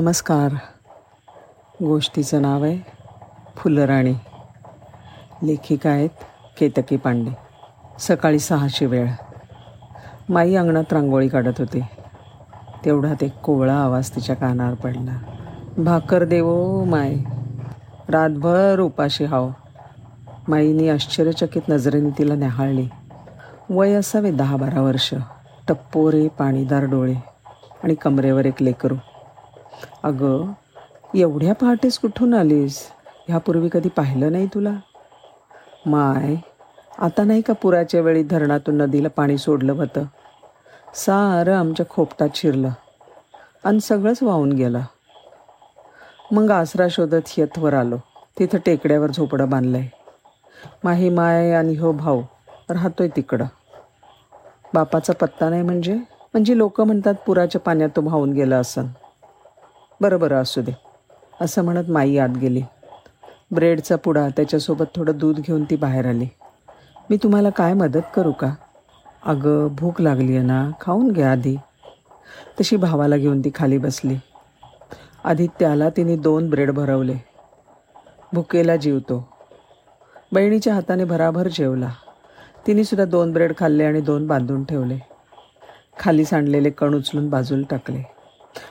नमस्कार. गोष्टीचं नाव आहे फुलराणी. लेखिका आहेत केतकी पांडे. सकाळी सहाशे वेळ. माई अंगणात रांगोळी काढत होती. तेवढ्यात एक कोवळा आवाज तिच्या कानावर पडला. भाकर देवो माय. रातभर उपाशी हाव. माईनी आश्चर्यचकित नजरेने तिला न्याहाळली. वय असावे दहा बारा वर्ष. टप्पोरे पाणीदार डोळे आणि कमरेवर एक लेकरू. अगं एवढ्या पहाटेस कुठून आलीस? ह्यापूर्वी कधी पाहिलं नाही तुला? माय आता नाही का पुराच्या वेळी धरणातून नदीला पाणी सोडलं होतं? सारं आमच्या खोपटात शिरलं आणि सगळंच वाहून गेलं. मग आसरा शोधत येतवर आलो. तिथं टेकड्यावर झोपडं बांधलंय. माही माय आणि हो भाऊ राहतोय तिकडं. बापाचा पत्ता नाही म्हणजे? म्हणजे लोक म्हणतात पुराच्या पाण्यात तो वाहून गेला असन. बरं बरं असू दे. असं म्हणत माई आत गेली. ब्रेडचा पुडा त्याच्यासोबत थोडं दूध घेऊन ती बाहेर आली. मी तुम्हाला काय मदत करू का? अगं भूक लागली आहे ना खाऊन घ्या आधी. तशी भावाला घेऊन ती खाली बसली. आधी त्याला तिने दोन ब्रेड भरवले. भुकेला जीवतो. बहिणीच्या हाताने भराभर जेवला. तिने सुद्धा दोन ब्रेड खाल्ले आणि दोन बांधून ठेवले. खाली सांडलेले कण उचलून बाजूला टाकले.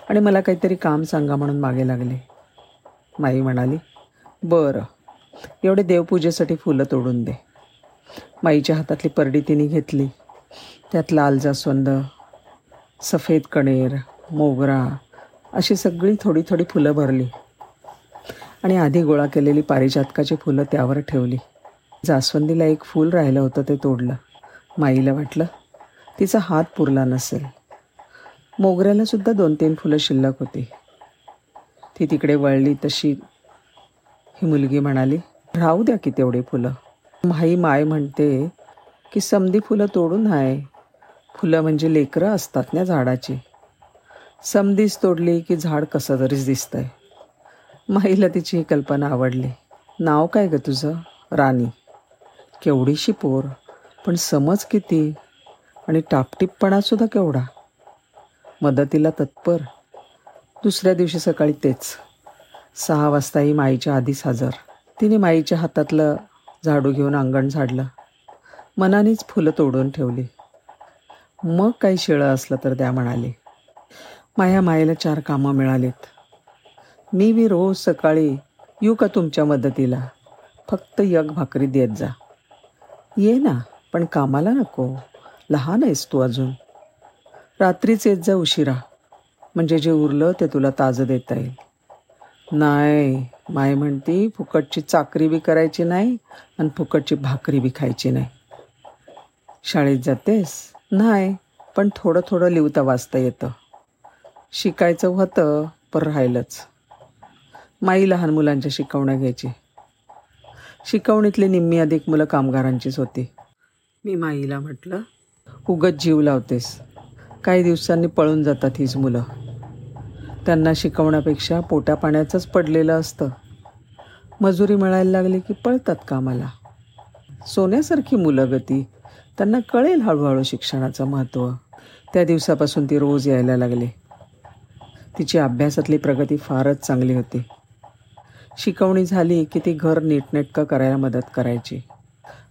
आणि मला काहीतरी काम सांगा म्हणून मागे लागले. माई म्हणाली बरं. एवढे देवपूजेसाठी फुलं तोडून दे. माईच्या हातातली परडी तिने घेतली. त्यात लाल जास्वंद सफेद कणेर मोगरा अशी सगळी थोडी थोडी फुलं भरली. आणि आधी गोळा केलेली पारिजातकाची फुलं त्यावर ठेवली. जास्वंदीला एक फूल राहिलं होतं ते तोडलं. माईला वाटलं तिचा हात पुरला नसेल. मोगऱ्याला सुद्धा दोन तीन फुलं शिल्लक होती. ती तिकडे वळली तशी. ही मुलगी म्हणाली राहू द्या की तेवढी फुलं. माई माय म्हणते की समधी फुलं तोडून आहे फुलं म्हणजे लेकरं असतात ना झाडाची. समधीच तोडली की झाड कसं तरीच दिसतंय. माईला तिची ही कल्पना आवडली. नाव काय गं तुझं? राणी. केवढीशी पोर. पण समज किती? आणि टापटीपपणासुद्धा केवढा? मदतीला तत्पर. दुसऱ्या दिवशी सकाळी तेच. सहा वाजता ही माईच्या आधीच हजर. तिने माईच्या हातातलं झाडू घेऊन अंगण झाडलं. मनानेच फुलं तोडून ठेवली. मग काही शिळं असलं तर द्या म्हणाले माया मायेला चार कामं मिळालीत. मी बी रोज सकाळी येऊ का तुमच्या मदतीला? फक्त यग भाकरी देत जा. ये ना पण कामाला नको. लहान आहेस तू अजून. रात्रीच येत जा उशिरा. म्हणजे जे उरलं ते तुला ताजं देता येईल. नाही माय म्हणती फुकटची चाकरी बी करायची नाही आणि फुकटची भाकरी बी खायची नाही. शाळेत जातेस? नाही पण थोडं थोडं लिवता वाचता येतं. शिकायचं होतं पण राहिलंच. माई लहान मुलांच्या शिकवण्या घ्यायची. शिकवणीतली निम्मी अधिक मुलं कामगारांचीच होती. मी माईला म्हटलं उगत जीव लावतेस. काही दिवसांनी पळून जातात हीच मुलं. त्यांना शिकवण्यापेक्षा पोटा पाण्याचंच पडलेलं असतं. मजुरी मिळायला लागली की पळतात कामाला. सोन्यासारखी मुलं गती त्यांना कळेल हळूहळू शिक्षणाचं महत्त्व. त्या दिवसापासून ती रोज यायला लागली. तिची अभ्यासातली प्रगती फारच चांगली होती. शिकवणी झाली की ती घर नीटनेटकं करायला मदत करायची.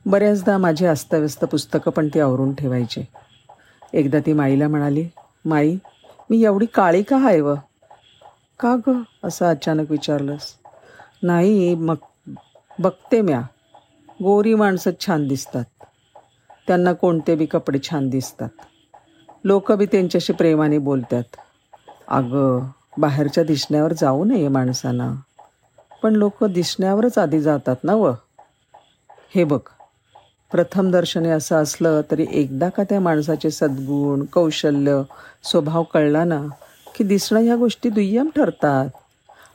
बऱ्याचदा माझी अस्ताव्यस्त पुस्तकं पण ती आवरून ठेवायची. एकदा ती माईला म्हणाली माई मी एवढी काळी का आहे व? का ग? असं अचानक विचारलंस. नाही मग बघते म्या. गोरी माणसं छान दिसतात. त्यांना कोणते बी कपडे छान दिसतात. लोक बी त्यांच्याशी प्रेमाने बोलतात. अगं बाहेरच्या दिसण्यावर जाऊ नये माणसांना. पण लोक दिसण्यावरच आधी जातात ना व? हे बघ प्रथम दर्शने असं असलं तरी एकदा का त्या माणसाचे सद्गुण कौशल्य स्वभाव कळला ना की दिसणं ह्या गोष्टी दुय्यम ठरतात?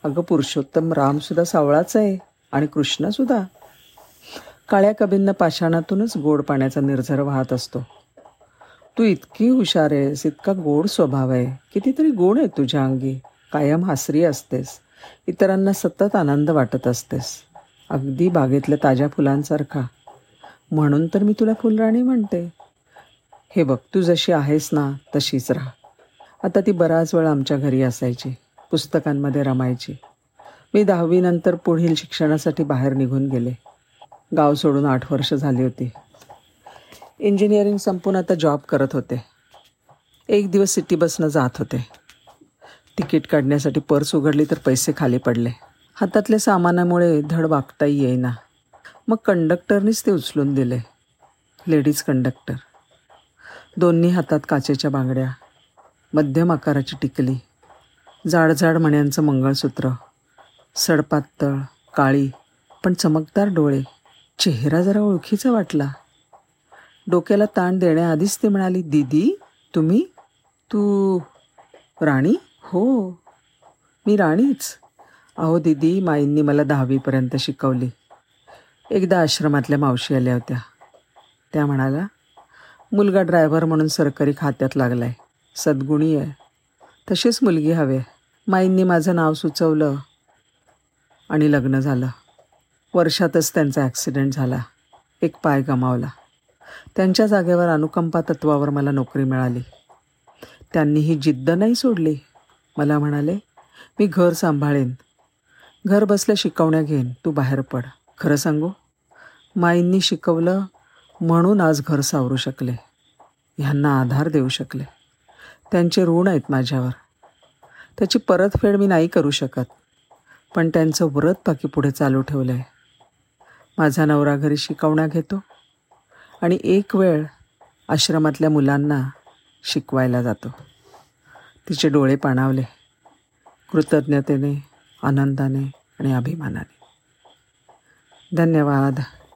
अगं पुरुषोत्तम रामसुद्धा सावळाच आहे आणि कृष्णसुद्धा काळ्या कबींना पाषाणातूनच गोड पाण्याचा निर्झर वाहत असतो. तू इतकी हुशार आहेस इतका गोड स्वभाव आहे. कितीतरी गुण आहे तुझ्या अंगी. कायम हासरी असतेस. इतरांना सतत आनंद वाटत असतेस. अगदी बागेतल्या ताज्या फुलांसारखा. म्हणून तर मी तुला फुलराणी म्हणते. हे बघ तू जशी आहेस ना तशीच राहा. आता ती बराच वेळ आमच्या घरी असायची पुस्तकांमध्ये रमायची. मी दहावीनंतर पुढील शिक्षणासाठी बाहेर निघून गेले. गाव सोडून आठ वर्ष झाली होती. इंजिनिअरिंग संपून आता जॉब करत होते. एक दिवस सिटी बसनं जात होते. तिकीट काढण्यासाठी पर्स उघडली तर पैसे खाली पडले. हातातल्या सामानामुळे धड वागताही येईना. मग कंडक्टरनीच ते उचलून दिले. Ladies conductor. दोन्ही हातात काचेच्या बांगड्या. मध्यम आकाराची टिकली. जाडजाड मण्यांचं मंगळसूत्र. सडपातळ काळी पण चमकदार डोळे. चेहरा जरा ओळखीचा वाटला. डोक्याला ताण देण्याआधीच ते म्हणाली दीदी तुम्ही? तू राणी? हो. मी राणीच. अहो दीदी माईंनी मला दहावीपर्यंत शिकवली. एकदा आश्रमातल्या मावशी आल्या होत्या. त्या म्हणाला मुलगा ड्रायव्हर म्हणून सरकारी खात्यात लागला आहे सद्गुणी आहे. तशीच मुलगी हवे माईंनी माझं नाव सुचवलं आणि लग्न झालं. वर्षातच त्यांचा ॲक्सिडेंट झाला. एक पाय गमावला. त्यांच्या जागेवर अनुकंपा तत्वावर मला नोकरी मिळाली. त्यांनी ही जिद्द नाही सोडली. मला म्हणाले मी घर सांभाळेन. घर बसल्या शिकवण्या घेईन. तू बाहेर पड. खरं सांगू? माईंनी शिकवलं म्हणून आज घर सावरू शकले. ह्यांना आधार देऊ शकले. त्यांचे ऋण आहेत माझ्यावर. त्याची परतफेड मी नाही करू शकत. पण त्यांचं व्रत बाकी पुढे चालू ठेवलं आहे माझा नवरा घरी शिकवण्या घेतो आणि एक वेळ आश्रमातल्या मुलांना शिकवायला जातो. तिचे डोळे पाणावले. कृतज्ञतेने आनंदाने आणि अभिमानाने. धन्यवाद.